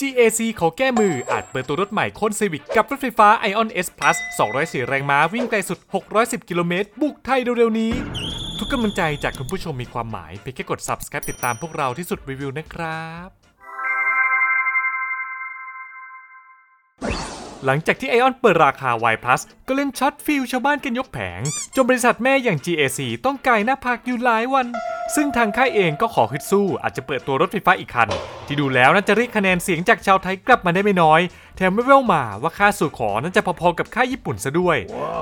GAC ขอแก้มืออาจเปิดตัวรถใหม่โค่น Civic กับรถไฟฟ้า AION S Plus 204 แรงม้าวิ่งไกลสุด 610 กิโลเมตร บุกไทยเร็วๆนี้ ทุกกำลังใจจากคุณผู้ชมมีความหมาย เพียงแค่กด subscribe ติดตามพวกเราที่สุดรีวิวนะครับหลังจากที่ AION เปิดราคา Y Plus ก็เล่นช็อต feel ชาวบ้านกันยกแผง จนบริษัทแม่อย่าง GAC ต้องก่ายหน้าผากอยู่หลายวัน ซึ่งทางค่ายเองก็ขอฮึดสู้อาจจะเปิดตัวรถไฟฟ้าอีกคัน ที่ดูแล้วน่าจะเรียกคะแนนเสียงจากชาวไทยกลับมาได้ไม่น้อย แถมไม่แว่วมาว่าค่าสู่ขอนั้นจะพอๆกับค่ายญี่ปุ่นซะด้วย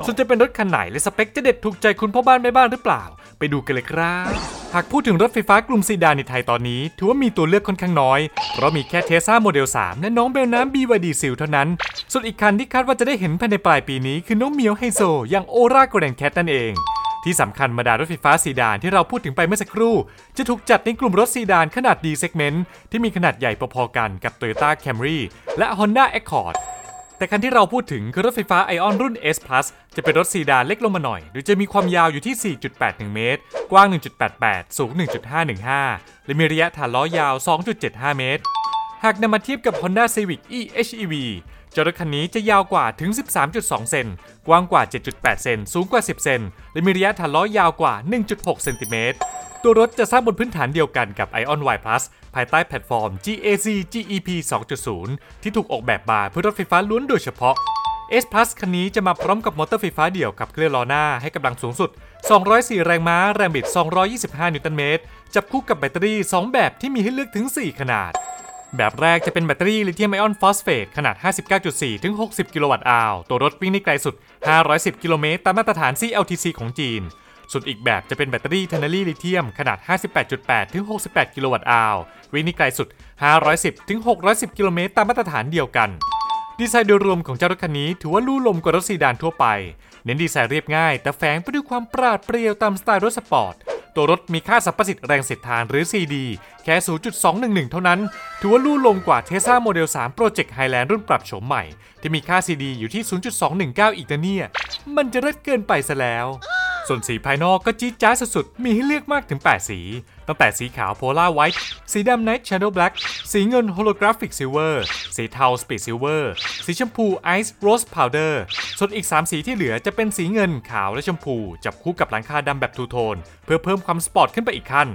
ส่วนจะเป็นรถคันไหนและสเปคจะเด็ดถูกใจคุณพ่อบ้านแม่บ้านหรือเปล่า ไปดูกันเลยครับหากพูดถึงรถไฟฟ้ากลุ่มซีดานในไทยตอนนี้ ถือว่ามีตัวเลือกค่อนข้างน้อย เพราะมีแค่เทส l a โมเดล 3 และน้องเบลน้ำ BYD ซิลเท่านั้น ส่วนอีกคันที่คาดว่าจะได้เห็นภายในปลายปีนี้คือน้องเมียวไฮโซอย่างโอราโกแดนแคทนั่นเอง ที่สำคัญมาดารถไฟฟ้าซีดานที่เราพูดถึงไปเมื่อสักครู่ จะถูกจัดในกลุ่มรถซีดานขนาด D segment ที่มีขนาดใหญ่พอๆกันกับ Toyota Camry และ Honda Accord แต่คันที่เราพูดถึงคือรถไฟฟ้าไอออนรุ่น S Plus จะเป็นรถซีดานเล็กลงมาหน่อย โดยจะมีความยาวอยู่ที่ 4.81 เมตร กว้าง 1.88 สูง 1.515 และมีระยะฐานล้อยาว 2.75 เมตร หากนำมาเทียบกับ Honda Civic e-HEV เจ้ารถคันนี้จะยาวกว่าถึง 13.2 เซน กว้างกว่า 7.8 เซน สูงกว่า 10 เซน และมีระยะฐานล้อยาวกว่า 1.6 เซนติเมตร ตัวรถจะสร้างบนพื้นฐานเดียวกันกับ AION Y Plus ภายใต้แพลตฟอร์ม GAC GEP 2.0 ที่ถูกออกแบบมาเพื่อรถไฟฟ้าล้วนโดยเฉพาะ S Plus คันนี้จะมาพร้อมกับมอเตอร์ไฟฟ้าเดี่ยวขับเคลื่อนล้อหน้าให้กำลังสูงสุด 204 แรงม้า แรงบิด 225 นิวตันเมตร จับคู่กับแบตเตอรี่ 2 แบบที่มีให้เลือกถึง 4 ขนาด แบบแรกจะเป็นแบตเตอรี่ lithium iron phosphate ขนาด 59.4 ถึง 60 กิโลวัตต์อาวร์ตัวรถวิ่งได้ไกลสุด 510 กิโลเมตรตามมาตรฐาน CLTC ของจีน ส่วนอีกแบบจะเป็นแบตเตอรี่ ternary lithium ขนาด 58.8 ถึง 68 กิโลวัตต์อาวร์วิ่งได้ไกลสุด 510 ถึง 610 กิโลเมตรตามมาตรฐานเดียวกันดีไซน์โดยรวมของเจ้ารถคันนี้ถือว่าลู่ลมกว่ารถซีดานทั่วไป เน้นดีไซน์เรียบง่าย แต่แฝงไปด้วยความปราดเปรียวตามสไตล์รถสปอร์ต ตัวรถมีค่าสัมประสิทธิ์แรงเสียดทานหรือ CD แค่ 0.211 เท่านั้น ถือว่าลู่ลมกว่า Tesla Model 3 Project Highland รุ่นปรับโฉมใหม่ ที่มีค่า CD อยู่ที่ 0.219 อีกนะเนี่ย มันจะเลิศเกินไปซะแล้ว ส่วนสีภายนอกก็จี๊ดจ้าสุดๆ มีให้เลือกมากถึง 8 สี ตั้งแต่สีขาว Polar White สีดำ Night Shadow Black สีเงิน Holographic Silver สีเทา Speed Silver สีชมพู Ice Rose Powder ส่วนอีก 3 สีที่เหลือจะเป็นสีเงินขาวและชมพู จับคู่กับหลังคาดำแบบ two-tone เพื่อเพิ่มความสปอร์ตขึ้นไปอีกขั้น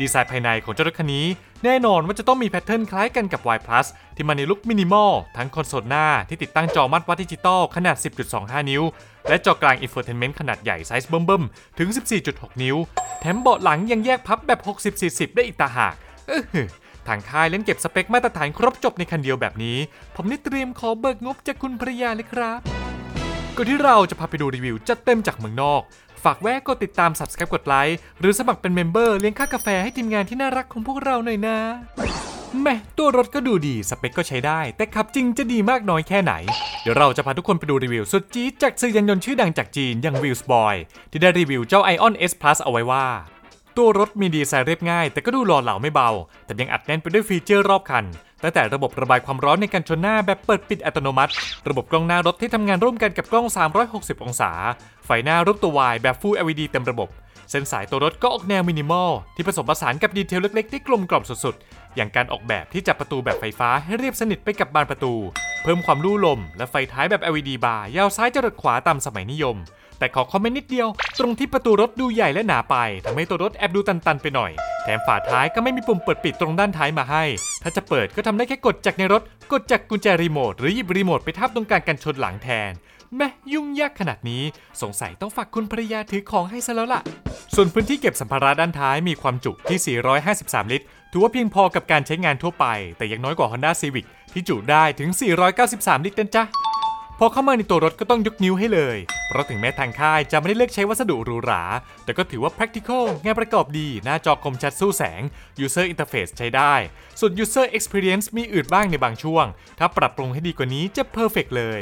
ดีไซน์ภายในของเจ้ารถคันนี้ แน่นอนว่าจะต้องมี pattern คล้ายกันกับ Y Plus ที่มาใน look minimal ทั้งคอนโซลหน้าที่ติดตั้งจอมาตรวัดดิจิตอลขนาด 10.25 นิ้ว และจอกลาง infotainment ขนาดใหญ่ไซส์เบิ่มๆถึง 14.6 นิ้ว แถมเบาะหลังยังแยกพับแบบ 60-40 ได้อีกตาหากเออทางค่ายเล่นเก็บสเปคมาตรฐานครบจบในคันเดียวแบบนี้ ผมนี่เตรียมขอเบิกงบจากคุณภรรยาเลยครับก่อนที่เราจะพาไปดูรีวิวจัดเต็มจากเมืองนอก ฝากแวะกดติดตาม subscribe กดไลค์หรือสมัครเป็น member เลี้ยงค่ากาแฟให้ทีมงานที่น่ารักของพวกเราหน่อยนะแม่ตัวรถก็ดูดีสเปคก็ใช้ได้ แต่ขับจริงจะดีมากน้อยแค่ไหน เดี๋ยวเราจะพาทุกคนไปดูรีวิวสุดจี๊ดจากสื่อยานยนต์ชื่อดังจากจีนอย่าง w h e e l s Boy ที่ได้รีวิวเจ้า AION S Plus เอาไว้ว่า ตัวรถมีดีไซน์เรียบง่าย แต่ก็ดูหล่อเหลาไม่เบา แต่ยังอัดแน่นไปด้วยฟีเจอร์รอบคัน ตั้งแต่ระบบระบายความร้อนในกระจังหน้าแบบเปิดปิดอัตโนมัติ ระบบกล้องหน้ารถที่ทำงานร่วมกันกับกล้อง 360 องศา ไฟหน้ารูปตัว Y แบบ Full LED เต็มระบบ เส้นสายตัวรถก็ออกแนวมินิมอล ที่ผสมผสานกับ detail เล็กๆ ที่กลมกล่อมสุดๆ อย่างการออกแบบที่จับประตูแบบไฟฟ้าให้เรียบสนิทไปกับบานประตู เพิ่มความลู่ลม และไฟท้ายแบบ LED บาร์ยาวซ้ายจรดขวาตามสมัยนิยม แต่ขอคอมเมนต์นิดเดียว ตรงที่ประตูรถดูใหญ่และหนาไปทำให้ตัวรถแอบดูตันๆไปหน่อย แถมฝาท้ายก็ไม่มีปุ่มเปิดปิดตรงด้านท้ายมาให้ ถ้าจะเปิดก็ทำได้แค่กดจากในรถ กดจากกุญแจรีโมทหรือหยิบรีโมทไปทับตรงกลางกันชนหลังแทน แม่ยุ่งยากขนาดนี้ สงสัยต้องฝากคุณภรรยาถือของให้ซะแล้วล่ะ ส่วนพื้นที่เก็บสัมภาระด้านท้ายมีความจุที่ 453 ลิตร ถือว่าเพียงพอกับการใช้งานทั่วไป แต่ยังน้อยกว่า Honda Civic ที่จุได้ถึง 493 ลิตรนะจ๊ะ พอเข้ามาในตัวรถก็ต้องยกนิ้วให้เลย เพราะถึงแม้ทางค่ายจะไม่ได้เลือกใช้วัสดุหรูหรา แต่ก็ถือว่า practical งานประกอบดี หน้าจอคมชัดสู้แสง user interface ใช้ได้ ส่วน user experience มีอืดบ้างในบางช่วง ถ้าปรับปรุงให้ดีกว่านี้จะ perfect เลย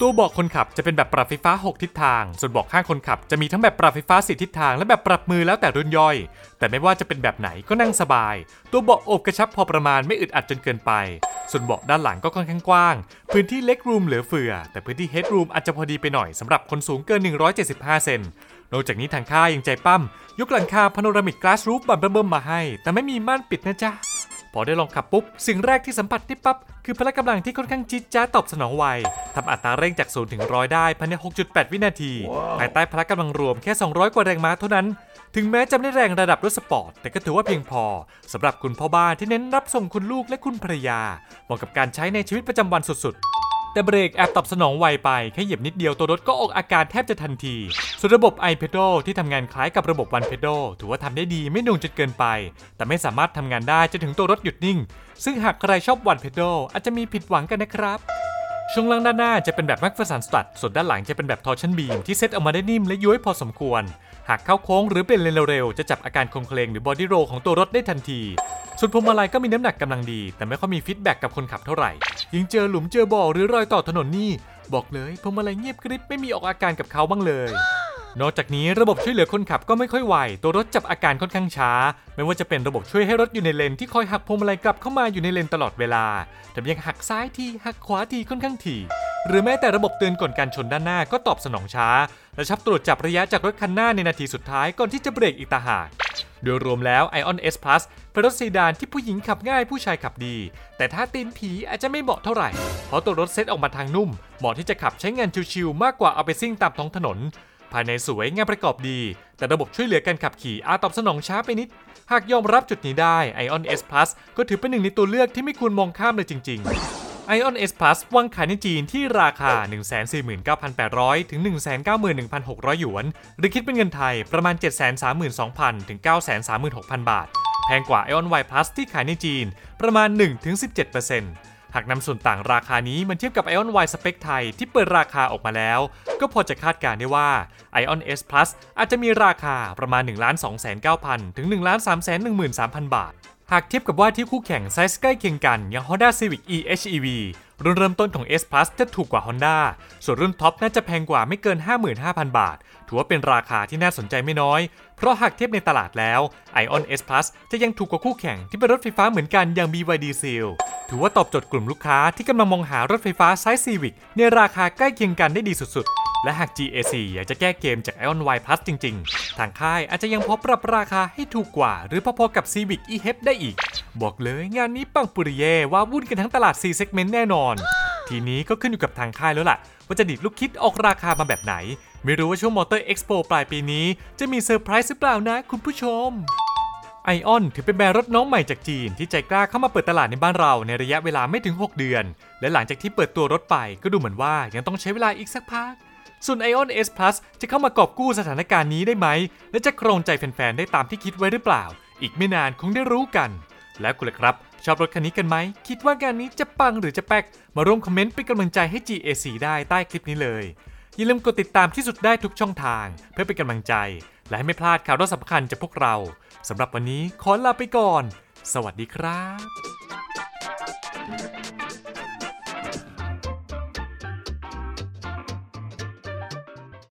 ตัวบาะคนขับจะเป็นแบบปรับไฟฟ้า 6 ทิศทาง ส่วนบาะข้างคนขับจะมีทั้งแบบปรับไฟฟ้า4ทิศทาง และแบบปรับมือแล้วแต่รุ่นย่อย แต่ไม่ว่าจะเป็นแบบไหนก็นั่งสบาย ตัวเบาะอบกระชับพอประมาณไม่อึดอัดจนเกินไป ส่วนเบาะด้านหลังก็ค่อนข้างกว้าง พื้นที่เล็กรูมเหลือเฟือ แต่พื้นที่เฮดรูมอาจจะพอดีไปหน่อยสำหรับคนสูงเกิน 175 เซนนอกจากนี้ทางค่ายยังใจปั้มยกหลังคาพาโนรามิกกลาสรูฟแบบเบิ่มมาให้ แต่ไม่มีม่านปิดนะจ๊ะ พพอได้ลองขับปุ๊บ สิ่งแรกที่สัมผัสได้ปั๊บ คือพละกำลังที่ค่อนข้างจิ๊ดจ้าดตอบสนองไวทำอัตราเร่งจาก0ถึงร้อยได้ภายใน 6.8 วินาที ภายใต้พละกำลังรวมแค่ 200 กว่าแรงม้าเท่านั้น ถึงแม้จะไม่ได้แรงระดับรถสปอร์ต แต่ก็ถือว่าเพียงพอสำหรับคุณพ่อบ้านที่เน้นรับส่งคุณลูกและคุณภรรยาเหมาะกับการใช้ในชีวิตประจำวันสุดๆ แต่เบรกแอบตอบสนองไวไป แค่เหยียบนิดเดียวตัวรถก็ออกอาการแทบจะทันที ส่วนระบบ i p e d a l ที่ทำงานคล้ายกับระบบ One Pedal ถือว่าทำได้ดีไม่หน่วงจนเกินไป แต่ไม่สามารถทำงานได้จนถึงตัวรถหยุดนิ่ง ซึ่งหากใครชอบ One Pedal อาจจะมีผิดหวังกันนะครับ ช่วงล่างด้านหน้าจะเป็นแบบ MacPherson strut ส่วนด้านหลังจะเป็นแบบ torsion beam ที่เซตออกมาได้นิ่มและย้วยพอสมควร หากเข้าโค้งหรือเปลี่ยนเลนเร็วๆจะจับอาการโคลงเคลงหรือ body roll ของตัวรถได้ทันที ส่วนพวงมาลัยก็มีน้ำหนักกำลังดี แต่ไม่ค่อยมี feedback กับคนขับเท่าไหร่ ยิ่งเจอหลุมเจอบ่อหรือรอยต่อถนนนี่บอกเลยพวงมาลัยเงียบกริบไม่มีออกอาการกับเขาบ้างเลย นอกจากนี้ระบบช่วยเหลือคนขับก็ไม่ค่อยไว ตัวรถจับอาการค่อนข้างช้า ไม่ว่าจะเป็นระบบช่วยให้รถอยู่ในเลนที่คอยหักพวงมาลัยกลับเข้ามาอยู่ในเลนตลอดเวลาแถมยังหักซ้ายทีหักขวาทีค่อนข้างถี่ หรือแม้แต่ระบบเตือนก่อนการชนด้านหน้าก็ตอบสนองช้า และชอบตรวจจับระยะจากรถคันหน้าในนาทีสุดท้ายก่อนที่จะเบรกอีกต่างหากโดยรวมแล้ว Ion S Plus เป็นรถซีดานที่ผู้หญิงขับง่ายผู้ชายขับดี แต่ถ้าตีนผีอาจจะไม่เหมาะเท่าไหร่ เพราะตัวรถเซตออกมาทางนุ่ม เหมาะที่จะขับใช้งานชิวๆมากกว่าเอาไปซิ่งตามท้องถนนายในสวยงานประกอบดี แต่ระบบช่วยเหลือการขับขี่อาจตอบสนองช้าไปนิด หากยอมรับจุดนี้ได้ Ion S Plus ก็ถือเป็นหนึ่งในตัวเลือกที่ไม่ควรมองข้ามเลยจริง ๆ Ion S Plus วางขายในจีนที่ราคา 149,800 ถึง 191,600 หยวน หรือคิดเป็นเงินไทยประมาณ 732,000 ถึง 936,000 บาท แพงกว่า Ion Y Plus ที่ขายในจีนประมาณ 1-17%หากนำส่วนต่างราคานี้มันเทียบกับ Ion Y สเปคไทยที่เปิดราคาออกมาแล้ว ก็พอจะคาดการณ์ได้ว่า Ion S Plus อาจจะมีราคาประมาณ 1 2 9 0 0 0 ถึง 1,313,000 บาท หากเทียบกับว่าที่คู่แข่งไซส์ใกล้เคียงกันอย่าง Honda Civic e-HEV รุ่นเริ่มต้นของ S Plus จะถูกกว่า Honda ส่วนรุ่นท็อปน่าจะแพงกว่าไม่เกิน 55,000 บาท ถือว่าเป็นราคาที่น่าสนใจไม่น้อย เพราะหากเทียบในตลาดแล้ว AION S Plus จะยังถูกกว่าคู่แข่งที่เป็นรถไฟฟ้าเหมือนกันอย่าง BYD Seal ถือว่าตอบโจทย์กลุ่มลูกค้าที่กำลังมองหารถไฟฟ้าไซส์ Civic ในราคาใกล้เคียงกันได้ดีสุดๆ และหาก GAC อยากจะแก้เกมจาก AION Y Plus จริง ๆ ทางค่ายอาจจะยังพอปรับราคาให้ถูกกว่า หรือพอๆกับ Civic e-HEV ได้อีก บอกเลยงานนี้ปังปุริเย่ว่าวุ่นกันทั้งตลาด4 segment แน่นอน ทีนี้ก็ขึ้นอยู่กับทางค่ายแล้วล่ะ ว่าจะดีดลูกคิดออกราคามาแบบไหน ไม่รู้ว่าช่วงมอเตอร์เอ็กซ์โปปลายปีนี้ จะมีเซอร์ไพรส์หรือเปล่านะ คุณผู้ชม AION ถือเป็นแบรนด์รถน้องใหม่จากจีนที่ใจกล้าเข้ามาเปิดตลาดในบ้านเราในระยะเวลาไม่ถึง 6 เดือน และหลังจากที่เปิดตัวรถไปก็ดูเหมือนว่ายังต้องใช้เวลาอีกสักพัก ส่วน AION S Plus จะเข้ามากอบกู้สถานการณ์นี้ได้ไหม และจะครองใจแฟนๆ ได้ตามที่คิดไว้หรือเปล่า อีกไม่นานคงได้รู้กัน แล้วคุณล่ะครับ ชอบรถคันนี้กันไหม คิดว่างานนี้จะปังหรือจะแป๊ก มาร่วมคอมเมนต์เป็นกำลังใจให้ GAC ได้ใต้คลิปนี้เลย อย่าลืมกดติดตามที่สุดได้ทุกช่องทาง เพื่อเป็นกำลังใจ และให้ไม่พลาดข่าวสำคัญจากพวกเราสำหรับวันนี้ขอลาไปก่อน สวัสดีครับ